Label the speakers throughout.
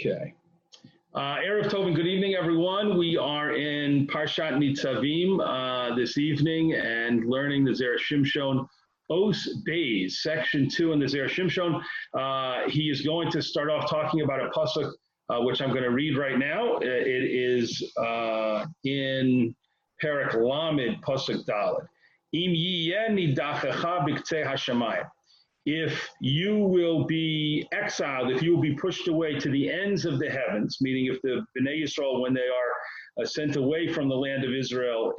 Speaker 1: Okay. Uh, Erev good evening, everyone. We are in Parshat Nitzavim uh, this evening and learning the Zera Shimshon Os Beis, section two in the Zera Shimshon. Uh, he is going to start off talking about a pasuk, uh, which I'm going to read right now. It is uh, in Perak Lamed pasuk Daled. Im yiyeh nidachecha b'ktei hashamayim if you will be exiled, if you will be pushed away to the ends of the heavens, meaning if the Bnei Yisrael, when they are uh, sent away from the land of Israel,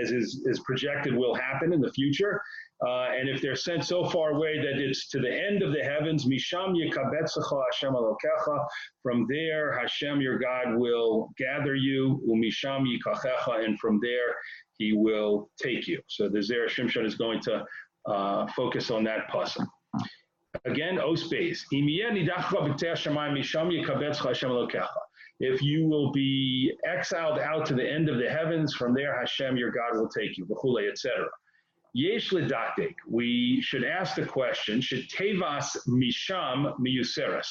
Speaker 1: as is, is projected will happen in the future, uh, and if they're sent so far away that it's to the end of the heavens, Misham Yekabetzecha Hashem Alokecha, from there Hashem your God will gather you, Umisham Yikachecha, and from there he will take you. So the Zera Shimshon is going to uh, focus on that pasuk. Again, Os Beis. If you will be exiled out to the end of the heavens, from there Hashem your God will take you, etc. Yesh. We should ask the question: Should tevas misham miyuseres?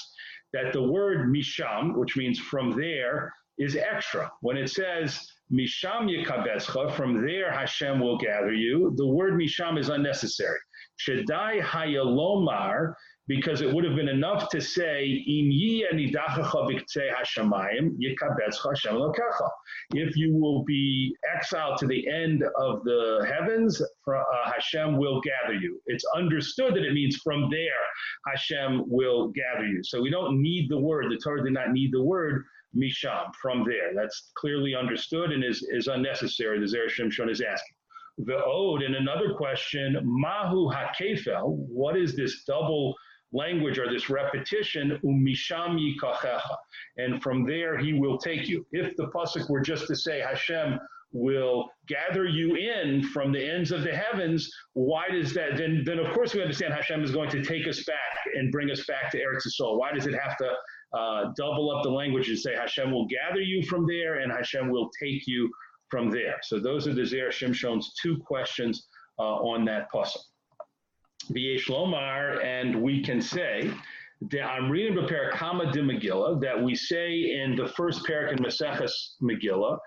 Speaker 1: That the word misham, which means from there, is extra. When it says misham yikabetzcha, from there Hashem will gather you. The word misham is unnecessary. Shadai Hayalomar, because it would have been enough to say, If you will be exiled to the end of the heavens, uh, Hashem will gather you. It's understood that it means from there, Hashem will gather you. So we don't need the word. The Torah did not need the word misham, from there. That's clearly understood and is, is unnecessary. The Zera Shimshon is asking. The ode, and another question, Mahu Hakefel, what is this double language or this repetition, Umisham Yikachecha? And from there he will take you. If the Pasuk were just to say Hashem will gather you in from the ends of the heavens, why does that? Then, then of course we understand Hashem is going to take us back and bring us back to Eretz Yisrael. Why does it have to uh, double up the language and say Hashem will gather you from there and Hashem will take you from there. So those are the Zera Shimshon's two questions uh, on that puzzle. V'yesh Lomar, and we can say that I'm reading the Parakama de Megillah that we say in the first parak in Maseches Megillah,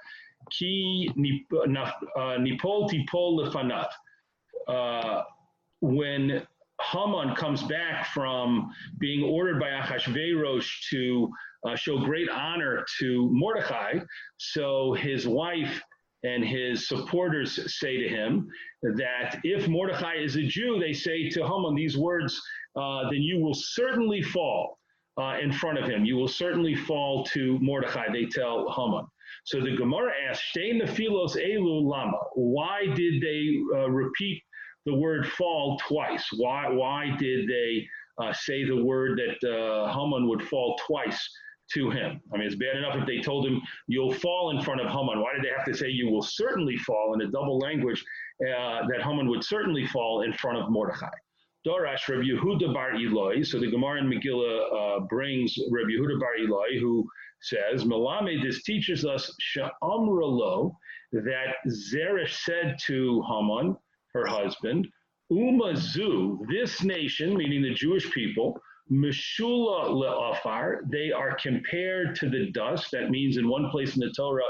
Speaker 1: Ki uh, Nipol Tipol Lefanat. Uh, when Haman comes back from being ordered by Achashverosh to uh, show great honor to Mordechai, so his wife and his supporters say to him that if Mordecai is a Jew, they say to Haman these words, uh, then you will certainly fall uh, in front of him. You will certainly fall to Mordecai, they tell Haman. So the Gemara asks, the Philos Elu Lama, why did they uh, repeat the word fall twice? Why, why did they uh, say the word that uh, Haman would fall twice? to him. I mean, it's bad enough if they told him, you'll fall in front of Haman. Why did they have to say, you will certainly fall in a double language uh, that Haman would certainly fall in front of Mordechai? Dorash Rabbi Yehuda Bar Ilai. So the Gemara in Megillah uh, brings Rabbi Yehuda Bar Ilai, who says, Malame, this teaches us Sha'amralo, that Zeresh said to Haman, her husband, Umazu, this nation, meaning the Jewish people, Meshula le'afar, they are compared to the dust. That means in one place in the Torah,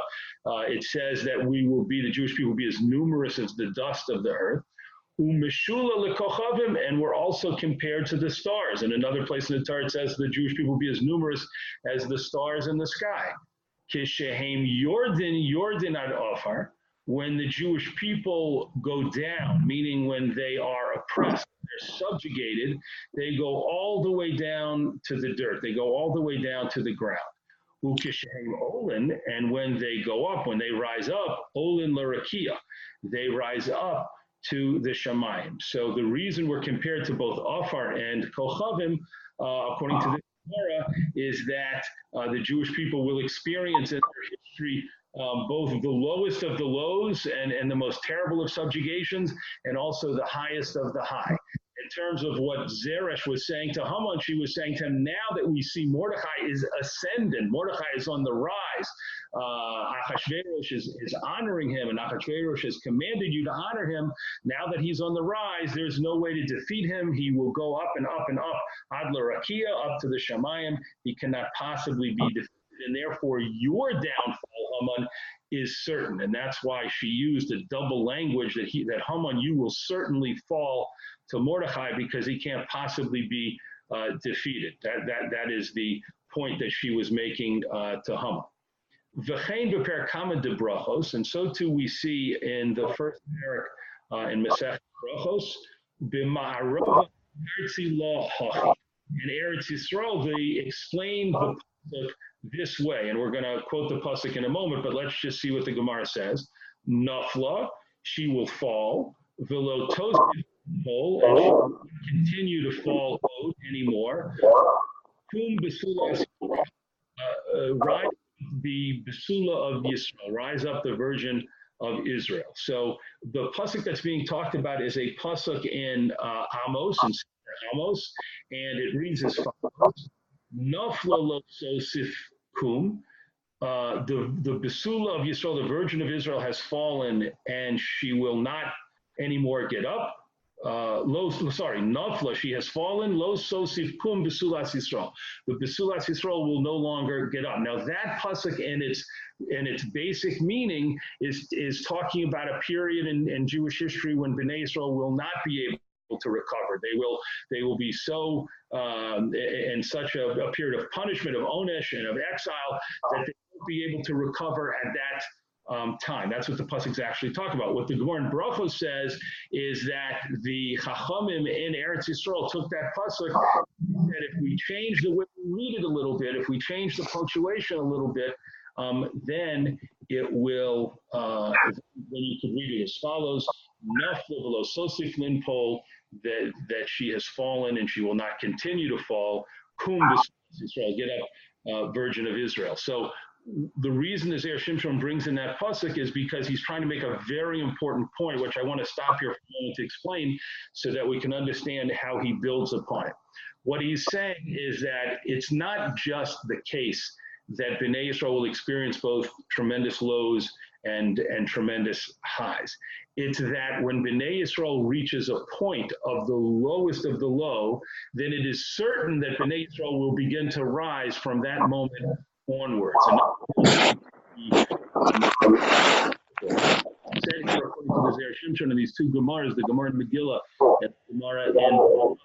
Speaker 1: uh, it says that we will be, the Jewish people will be as numerous as the dust of the earth. Umeshula lekochavim, and we're also compared to the stars. In another place in the Torah, it says the Jewish people will be as numerous as the stars in the sky. Kishehem Yordan Yordan ad Ofar, when the Jewish people go down, meaning when they are oppressed, they're subjugated, they go all the way down to the dirt. They go all the way down to the ground. Olin, and when they go up, when they rise up, Olin Larakia, they rise up to the Shamayim. So the reason we're compared to both Afar and Kochavim, uh, according to the Gemara, is that uh, the Jewish people will experience in their history um, both the lowest of the lows and, and the most terrible of subjugations, and also the highest of the high. In terms of what Zeresh was saying to Haman, she was saying to him, now that we see Mordechai is ascendant, Mordechai is on the rise, uh, Achashverosh is, is honoring him, and Achashverosh has commanded you to honor him. Now that he's on the rise, there's no way to defeat him. He will go up and up and up, Adla Rakia, up to the Shemayim. He cannot possibly be defeated. And therefore, your downfall, Haman, is certain. And that's why she used a double language that he that Haman, you will certainly fall to Mordechai because he can't possibly be uh, defeated. That, that, that is the point that she was making uh, to Haman. V'chein b'perkama de brachos, and so too we see in the first parak uh, in Masech Brachos, b'ma'arov Eretz. In Eretz Yisrael, they explain the this way, and we're going to quote the pasuk in a moment, but let's just see what the Gemara says. Nafla, she will fall. Velo and she will continue to fall out anymore. Kum uh, uh, rise the Basula of Yisrael, rise up the virgin of Israel. So the pasuk that's being talked about is a pasuk in uh, Amos, in Amos, and it reads as follows: Nafla lo sosif kum. Uh, the the Basula of Yisrael, the Virgin of Israel, has fallen, and she will not anymore get up uh, lo, sorry, Nafla, she has fallen, lo sosif kum besulas Yisrael. The besulas Yisrael will no longer get up. Now that pasuk in its in its basic meaning is is talking about a period in, in Jewish history when Bnei Israel will not be able to recover. They will they will be so um, in such a, a, period of punishment, of onesh, and of exile that they won't be able to recover at that um, time. That's what the pasuk's actually talk about. What the Gemara in says is that the Chachamim in Eretz Yisrael took that pasuk that if we change the way we read it a little bit, if we change the punctuation a little bit, um, then it will. Uh, then you could read it as follows: that that she has fallen and she will not continue to fall. Kum Israel, get up, uh, Virgin of Israel. So the reason the Zera Shimshon brings in that pasuk is because he's trying to make a very important point, which I want to stop here for a moment to explain so that we can understand how he builds upon it. What he's saying is that it's not just the case that Bnei Yisrael will experience both tremendous lows and, and tremendous highs. It's that when Bnei Yisrael reaches a point of the lowest of the low, then it is certain that Bnei Yisrael will begin to rise from that moment onwards. And according to the Shimshon and these two Gemaras, the Gemara in Megillah and the Gemara and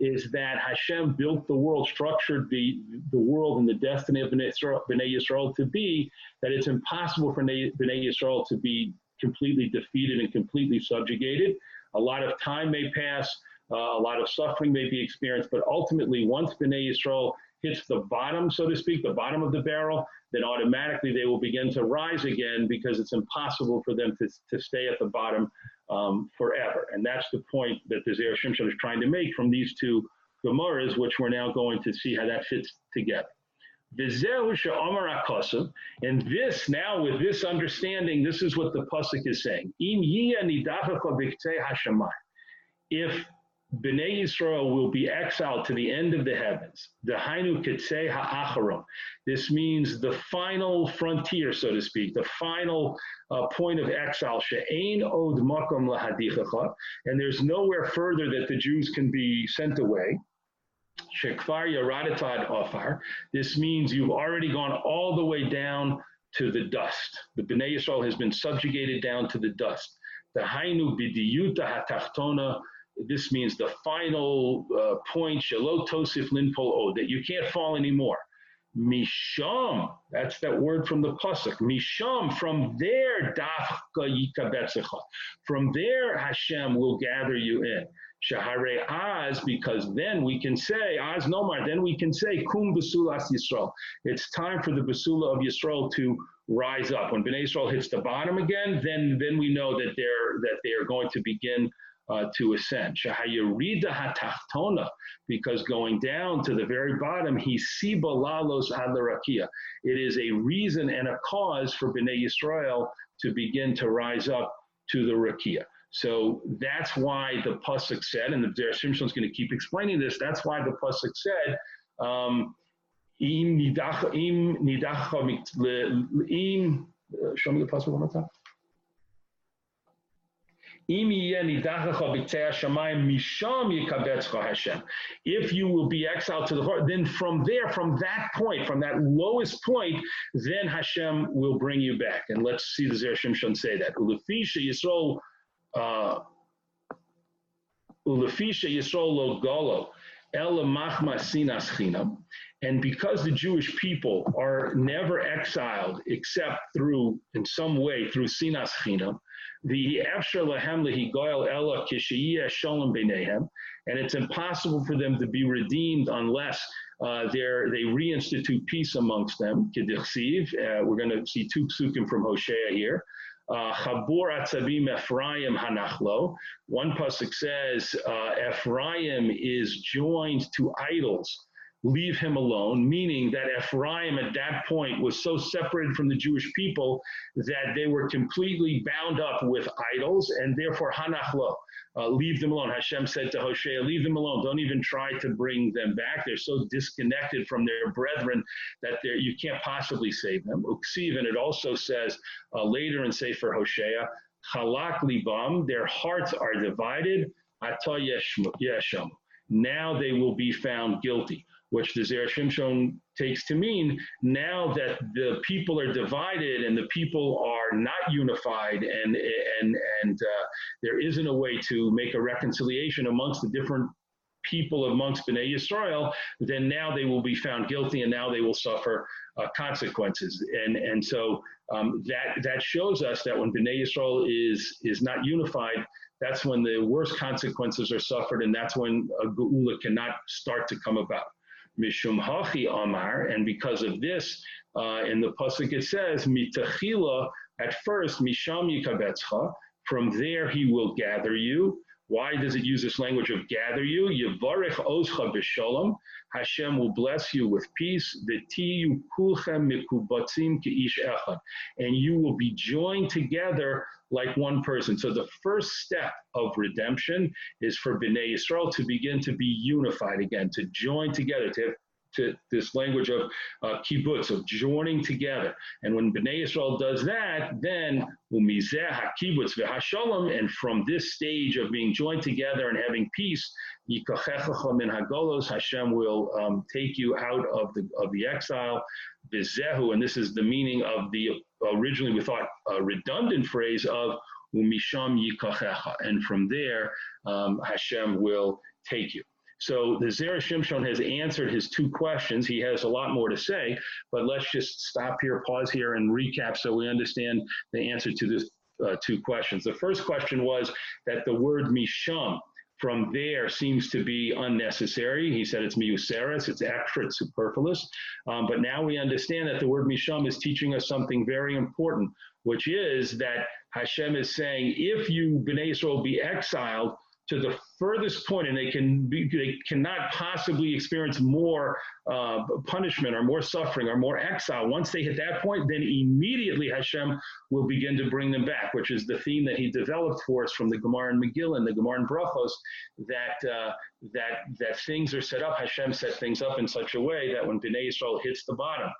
Speaker 1: is that Hashem built the world, structured the, the world and the destiny of Bnei Yisrael, Bnei Yisrael to be that it's impossible for Bnei Yisrael to be completely defeated and completely subjugated. A lot of time may pass, uh, a lot of suffering may be experienced, but ultimately, once Bnei Yisrael hits the bottom, so to speak, the bottom of the barrel, then automatically they will begin to rise again because it's impossible for them to, to stay at the bottom um, forever. And that's the point that the Zera Shimshon is trying to make from these two Gemaras, which we're now going to see how that fits together. And this now, with this understanding, this is what the pasuk is saying. If Bnei Yisrael will be exiled to the end of the heavens. The Hainu Kitzei Ha'acharon. This means the final frontier, so to speak, the final uh, point of exile. She'ein od makom lahadichacha. And there's nowhere further that the Jews can be sent away. Shekvar Yaradatad Ofar. This means you've already gone all the way down to the dust. The Bnei Yisrael has been subjugated down to the dust. The Hainu Bidiyuta Hatachtona this means the final uh, point, shalot tosif linpol that you can't fall anymore. Misham, that's that word from the pasuk. Misham, from there, dafka yikabetzecha. From there, Hashem will gather you in. Shahare Az, because then we can say, Az Nomar, then we can say, Kum Basulas Yisrael. It's time for the Basula of Yisrael to rise up. When Bnei Yisrael hits the bottom again, then, then we know that they're, that they are going to begin uh, to ascend. Shahayarida hatachtona, because going down to the very bottom, he sibalalos adlarakia. It is a reason and a cause for Bnei Yisrael to begin to rise up to the rakia. So that's why the pasuk said, and the Shimshon is going to keep explaining this. That's why the pasuk said, um, "Im nidach im nidach im." Uh, show me the pasuk one more time. If you will be exiled to the heart, then from there, from that point, from that lowest point, then Hashem will bring you back. And let's see the Zera Shimshon say that. Uh, Ulefisha Yisrael lo golo, sinas chinam. And because the Jewish people are never exiled except through, in some way, through sinas chinam, the and it's impossible for them to be redeemed unless uh, they reinstitute peace amongst them. Uh, we're going to see two psukim from Hosea here. Uh, Chabur Atzavim Ephraim Hanachlo. One pasuk says uh, Ephraim is joined to idols. Leave him alone, meaning that Ephraim at that point was so separated from the Jewish people that they were completely bound up with idols, and therefore Hanachlo uh, leave them alone. Hashem said to Hosea, leave them alone. Don't even try to bring them back. They're so disconnected from their brethren that you can't possibly save them. Uksiv, and it also says uh, later in Sefer Hosea, Halak libam, their hearts are divided. Ata yesham. Now they will be found guilty which the Zera Shimshon takes to mean now that the people are divided and the people are not unified and and and uh, there isn't a way to make a reconciliation amongst the different people amongst Bnei Yisrael, then now they will be found guilty and now they will suffer uh, consequences. And and so um, that that shows us that when Bnei Yisrael is is not unified, that's when the worst consequences are suffered, and that's when a geula cannot start to come about. Mishum Hachi Amar, and because of this, uh, in the pasuk it says Mitachila. At first, Misham Yikabetzcha. From there, he will gather you. Why does it use this language of gather you? Yevarech oscha b'shalom. Hashem will bless you with peace. V'tiyu kulchem mikubatzim ke'ish echad. And you will be joined together like one person. So the first step of redemption is for Bnei Yisrael to begin to be unified again, to join together, to have to this language of uh, kibbutz, of joining together. And when Bnei Yisrael does that, then umizeh kibbutz v'hashalom, and from this stage of being joined together and having peace, yikachechacha min hagolos, Hashem will um, take you out of the of the exile. Bizehu, and this is the meaning of the originally we thought uh, redundant phrase of umisham yikachecha, and from there um, Hashem will take you. So the Zera Shimshon has answered his two questions. He has a lot more to say, but let's just stop here, pause here, and recap so we understand the answer to the uh, two questions. The first question was that the word misham from there seems to be unnecessary. He said it's miuseris, it's extra, it's superfluous. Um, but now we understand that the word misham is teaching us something very important, which is that Hashem is saying, if you, Bnei Israel, be exiled, to the furthest point and they can be, they cannot possibly experience more uh, punishment or more suffering or more exile. Once they hit that point then immediately Hashem will begin to bring them back which is the theme that he developed for us from the Gemara and Megillah and the Gemara and Brachos that uh, that that things are set up. Hashem set things up in such a way that when Bnei Israel hits the bottom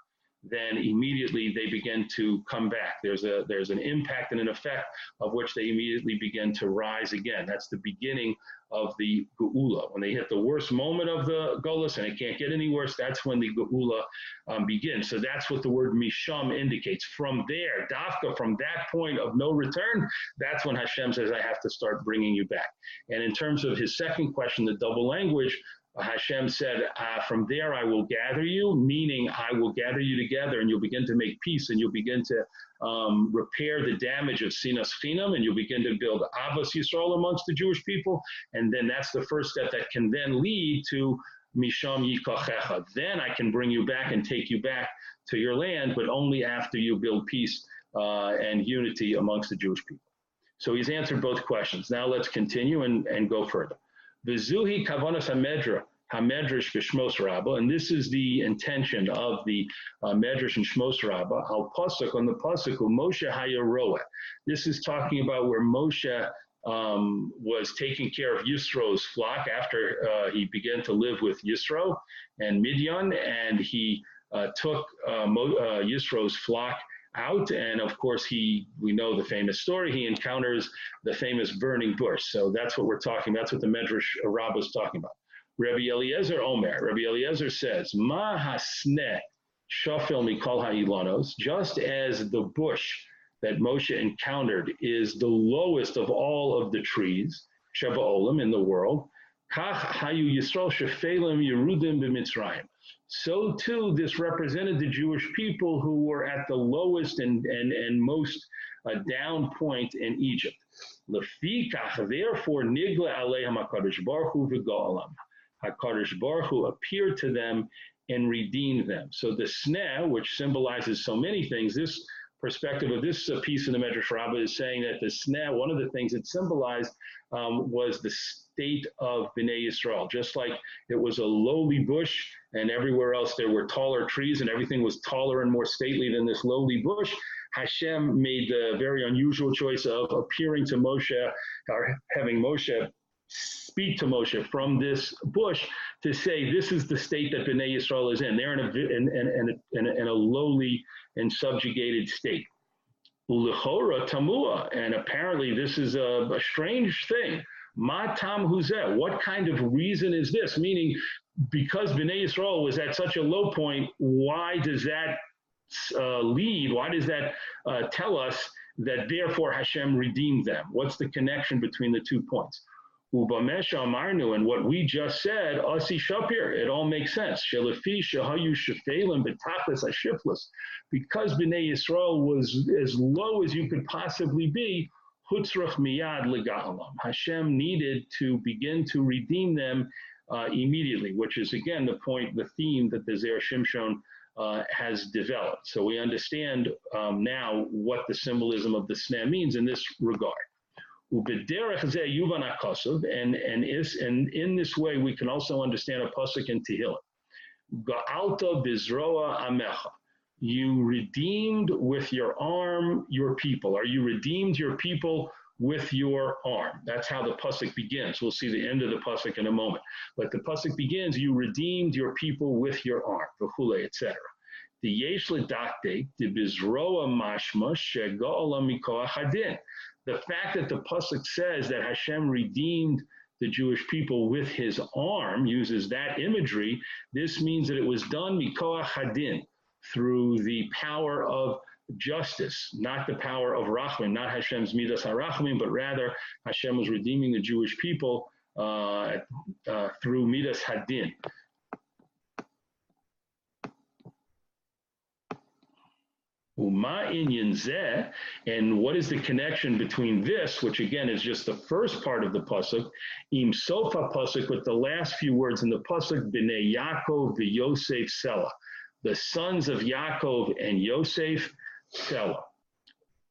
Speaker 1: then immediately they begin to come back. There's a there's an impact and an effect of which they immediately begin to rise again. That's the beginning of the geula. When they hit the worst moment of the golus and it can't get any worse, that's when the geula um, begins. So that's what the word misham indicates. From there, dafka, from that point of no return, that's when Hashem says, I have to start bringing you back. And in terms of his second question, the double language, Hashem said, uh, From there I will gather you, meaning I will gather you together and you'll begin to make peace and you'll begin to um, repair the damage of Sinas Chinam and you'll begin to build Abbas Yisrael amongst the Jewish people. And then that's the first step that can then lead to Misham Yikachecha. Then I can bring you back and take you back to your land, but only after you build peace uh, and unity amongst the Jewish people. So he's answered both questions. Now let's continue and, and go further. Vizuhi kavanas hamedra, hamedrash v'shmos rabba, and this is the intention of the uh, medrash and shmos rabba, al pasuk on the pasuk Moshe hayaroa. This is talking about where Moshe um, was taking care of Yisro's flock after uh, he began to live with Yisro and Midian, and he uh, took uh, Mo- uh, Yisro's flock out. And of course, he we know the famous story. He encounters the famous burning bush. So that's what we're talking. That's what the Medrash Rabbah is talking about. Rabbi Eliezer Omer. Rabbi Eliezer says, "Ma hasne shafil mikol ha'ilanos." Just as the bush that Moshe encountered is the lowest of all of the trees, Sheva Olam in the world. So too this represented the Jewish people who were at the lowest and, and, and most uh, down point in Egypt. Therefore, nigla aleiham HaKadosh Baruch Hu. HaKadosh Baruch Hu appeared to them and redeemed them. So the sneh, which symbolizes so many things, this perspective of this uh, piece in the Medrash Rabbah is saying that the sneh, one of the things it symbolized um, was the state of Bnei Yisrael. Just like it was a lowly bush and everywhere else there were taller trees and everything was taller and more stately than this lowly bush, Hashem made the very unusual choice of appearing to Moshe or having Moshe speak to Moshe from this bush to say, this is the state that Bnei Yisrael is in. They're in a, in, in, in, in a lowly and subjugated state. Ulechora tamua, and apparently this is a, a strange thing. Ma tam huzeh, what kind of reason is this? Meaning, because Bnei Yisrael was at such a low point, why does that uh, lead? Why does that uh, tell us that therefore Hashem redeemed them? What's the connection between the two points? Ubamesha Amarnu, and what we just said, Asi Shapir, it all makes sense. Shelafi Shahayu Shafalim Betachlis Ashiflis. Because Bnei Yisrael was as low as you could possibly be, Hutzrach Miyad Legalam. Hashem needed to begin to redeem them uh, immediately, which is again the point, the theme that the Zera Shimshon uh, has developed. So we understand um, now what the symbolism of the sneh means in this regard. And, and, is, and in this way, we can also understand a pasuk in Tehillim. Ga'alta bizroa amecha. You redeemed with your arm your people, or you redeemed your people with your arm. That's how the pasuk begins. We'll see the end of the pasuk in a moment. But the pasuk begins, you redeemed your people with your arm, v'chule, etc. The yesh ledakte, the bizroa mashma, shego'ala mikoach hadin the fact that the pasuk says that Hashem redeemed the Jewish people with his arm uses that imagery. This means that it was done mikoach hadin through the power of justice, not the power of rachmin, not Hashem's midas harachmin, but rather Hashem was redeeming the Jewish people uh, uh, through midas hadin. Uma and what is the connection between this, which again is just the first part of the pasuk, im sofa pasuk, with the last few words in the pasuk, b'nei Yaakov v'Yosef Sela, the sons of Yaakov and Yosef Sela.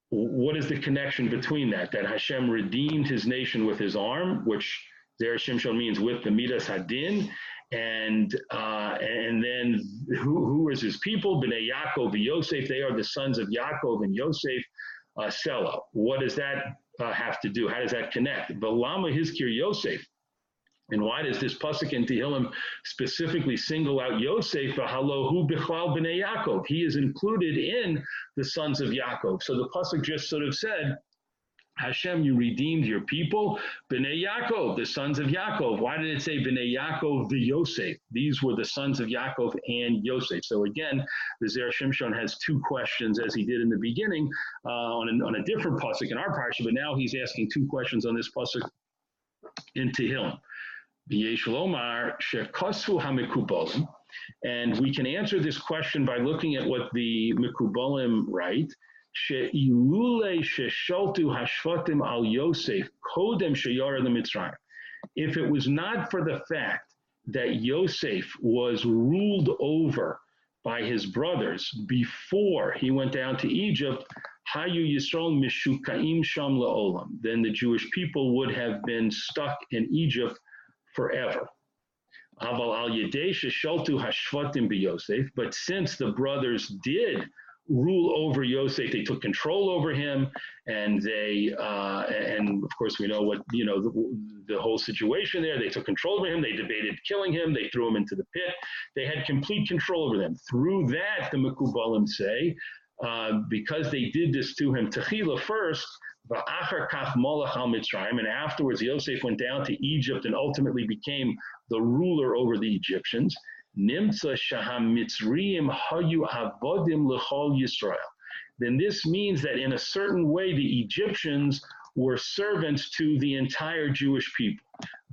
Speaker 1: What is the connection between that? That Hashem redeemed his nation with his arm, which there Shimshon means with the Midas Hadin, and uh, and then who, who is his people? Bnei Yaakov and Yosef. They are the sons of Yaakov and Yosef. Uh, Sela. What does that uh, have to do? How does that connect? Lama Hizkir Yosef. And why does this pasuk in Tehillim specifically single out Yosef? Halohu bichlal b'nei Yaakov. He is included in the sons of Yaakov. So the pasuk just sort of said Hashem, you redeemed your people. Bnei Yaakov, the sons of Yaakov. Why did it say Bnei Yaakov the Yosef? These were the sons of Yaakov and Yosef. So again, the Zera Shimshon has two questions as he did in the beginning uh, on, a, on a different pasuk in our parsha, but now he's asking two questions on this pasuk in Tehillim. Omar shekosfu hamikubalim. And we can answer this question by looking at what the Mikubalim write. If it was not for the fact that Yosef was ruled over by his brothers before he went down to Egypt, Hayu then the Jewish people would have been stuck in Egypt forever. Aval but since the brothers did rule over Yosef. They took control over him, and they uh, and of course we know what you know the, the, whole situation there. They took control over him. They debated killing him. They threw him into the pit. They had complete control over them. Through that, the Mekubalim say, uh, because they did this to him, Techila first. And afterwards, Yosef went down to Egypt and ultimately became the ruler over the Egyptians. Nimtza shaham mitzriim hayu avodim lechol Yisrael. Then this means that in a certain way the Egyptians were servants to the entire Jewish people.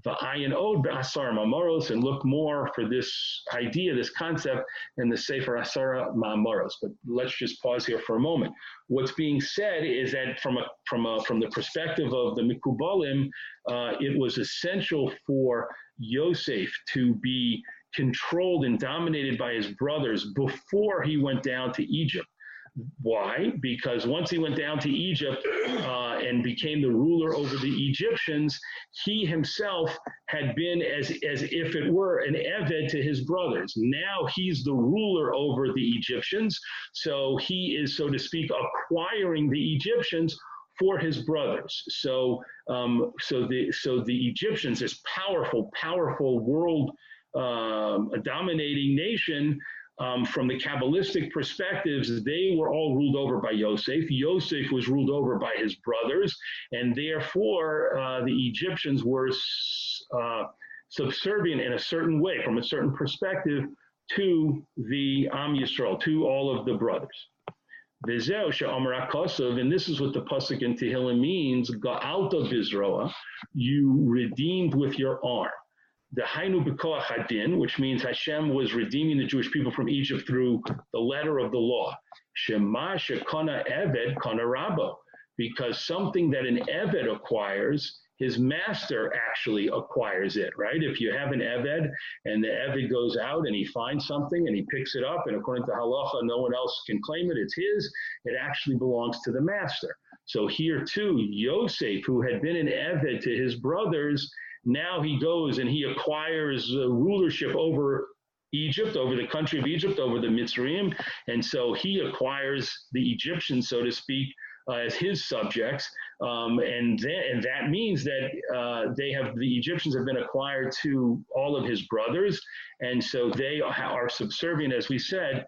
Speaker 1: The ayin od be'asar ma'amoros, and look more for this idea, this concept in the Sefer Asara Ma'amoros. But let's just pause here for a moment. What's being said is that from a from a from the perspective of the Mikubalim, uh, it was essential for Yosef to be controlled and dominated by his brothers before he went down to Egypt. Why? Because once he went down to Egypt uh, and became the ruler over the Egyptians, he himself had been as, as if it were an Eved to his brothers. Now he's the ruler over the Egyptians. So he is, so to speak, acquiring the Egyptians for his brothers. So, um, so the so the Egyptians, this powerful, powerful world um, a dominating nation, um, from the Kabbalistic perspectives, they were all ruled over by Yosef. Yosef was ruled over by his brothers, and therefore uh, the Egyptians were uh, subservient in a certain way, from a certain perspective, to the Am Yisrael, to all of the brothers. And this is what the pasuk in Tehillim means: Ga'alta bizroa, you redeemed with your arm the Hainu B'koach Hadin, which means Hashem was redeeming the Jewish people from Egypt through the letter of the law. Shema Shekona Eved Kana Rabo, because something that an Eved acquires, his master actually acquires it, right? If you have an Eved and the Eved goes out and he finds something and he picks it up, and according to Halacha, no one else can claim it, it's his, it actually belongs to the master. So here too, Yosef, who had been an Eved to his brothers, now he goes and he acquires rulership over Egypt, over the country of Egypt, over the Mitzrayim. And so he acquires the Egyptians, so to speak, uh, as his subjects. Um, and, and that means that uh, they have, the Egyptians have been acquired to all of his brothers. And so they are subservient, as we said,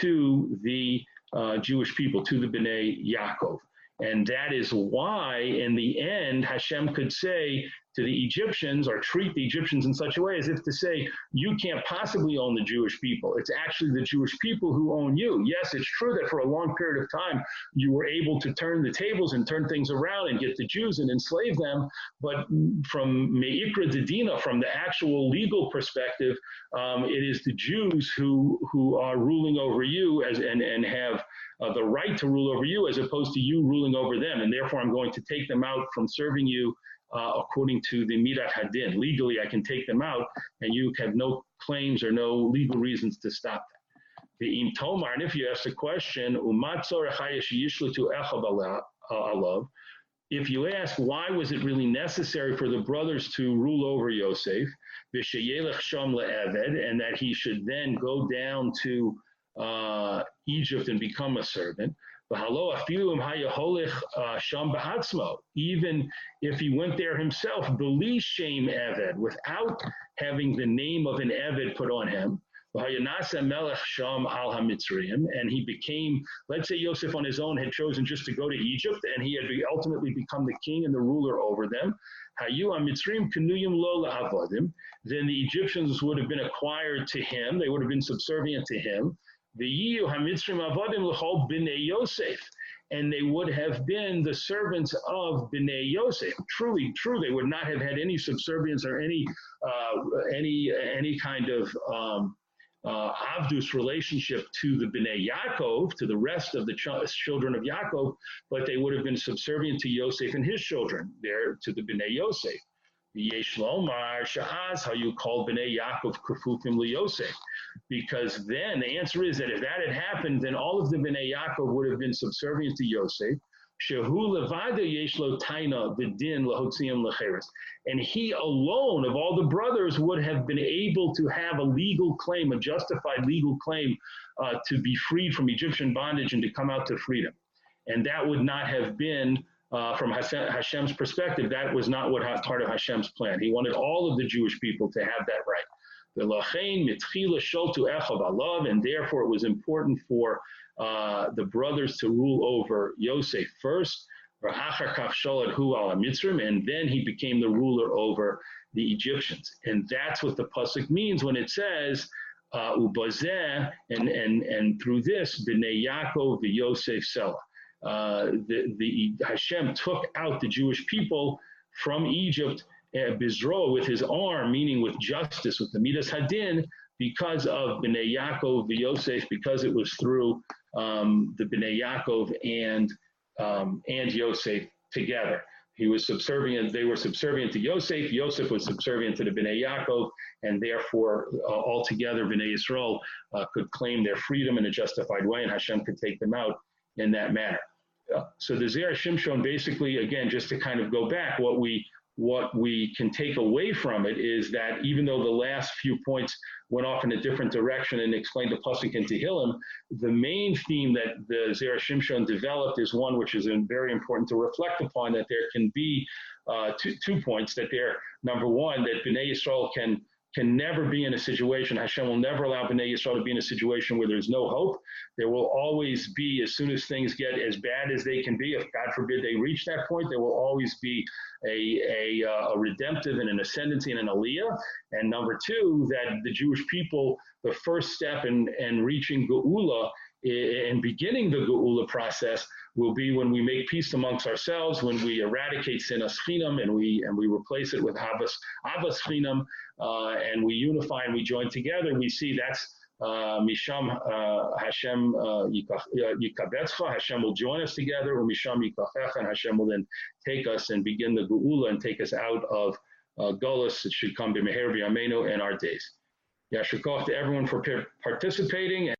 Speaker 1: to the uh, Jewish people, to the B'nai Yaakov. And that is why, in the end, Hashem could say, to the Egyptians or treat the Egyptians in such a way as if to say, you can't possibly own the Jewish people. It's actually the Jewish people who own you. Yes, it's true that for a long period of time, you were able to turn the tables and turn things around and get the Jews and enslave them. But from Me'ikra Dedina, from the actual legal perspective, um, it is the Jews who, who are ruling over you as, and, and have uh, the right to rule over you as opposed to you ruling over them. And therefore, I'm going to take them out from serving you uh, according to the Midat Hadin. Legally, I can take them out, and you have no claims or no legal reasons to stop them. The Im Tomar, and if you ask the question, Echabala, if you ask why was it really necessary for the brothers to rule over Yosef, and that he should then go down to uh, Egypt and become a servant, uh, Uh, even if he went there himself, beli shame Eved, without having the name of an Eved put on him. And he became, let's say Yosef on his own had chosen just to go to Egypt and he had ultimately become the king and the ruler over them. Then the Egyptians would have been acquired to him, they would have been subservient to him. The Hamitzrim Avadim L'chol B'nei Yosef. And they would have been the servants of B'nai Yosef. Truly, true, they would not have had any subservience or any uh, any any kind of um, uh, Avdus relationship to the Bnei Yaakov, to the rest of the ch- children of Yaakov, but they would have been subservient to Yosef and his children, there to the Bnei Yosef. Yesh Lomar Sha'az, how you call Bnei Yaakov Kafufim Yosef because then the answer is that if that had happened, then all of the Bnei Yaakov would have been subservient to Yosef. Shehu levada yeshlo taina v'din lahotziim lecheres. And he alone, of all the brothers, would have been able to have a legal claim, a justified legal claim, uh, to be freed from Egyptian bondage and to come out to freedom. And that would not have been, uh, from Hashem's perspective, that was not what part of Hashem's plan. He wanted all of the Jewish people to have that right. And therefore, it was important for uh, the brothers to rule over Yosef first, and then he became the ruler over the Egyptians. And that's what the pasuk means when it says, uh, and, and, and through this, B'nai Yaakov Yosef Selah. Uh, the, the Hashem took out the Jewish people from Egypt uh, Bizro with his arm, meaning with justice, with the Midas Hadin, because of Bnei Yaakov Yosef, because it was through um, the Bnei Yaakov and um, and Yosef together. He was subservient, they were subservient to Yosef, Yosef was subservient to the Bnei Yaakov, and therefore uh, altogether Bnei Yisrael uh, could claim their freedom in a justified way, and Hashem could take them out in that manner. So the Zera Shimshon basically, again, just to kind of go back, what we what we can take away from it is that even though the last few points went off in a different direction and explained the Pasuk and Tehillim, the main theme that the Zera Shimshon developed is one which is very important to reflect upon, that there can be uh, two, two points, that there, number one, that Bnei Yisrael can can never be in a situation, Hashem will never allow Bnei Yisrael to be in a situation where there's no hope. There will always be, as soon as things get as bad as they can be, if God forbid they reach that point, there will always be a, a, uh, a redemptive and an ascendancy and an aliyah. And number two, that the Jewish people, the first step in, in reaching Geula and beginning the Geula process will be when we make peace amongst ourselves, when we eradicate sinas chinam and we and we replace it with havas avas chinam, uh, and we unify and we join together. We see that's uh, Misham uh, Hashem uh, Yikabetzcha, Hashem will join us together, or Misham Yikachecha, and Hashem will then take us and begin the Geula and take us out of uh. It should come to Meher Amenu in our days. Yashikov to everyone for participating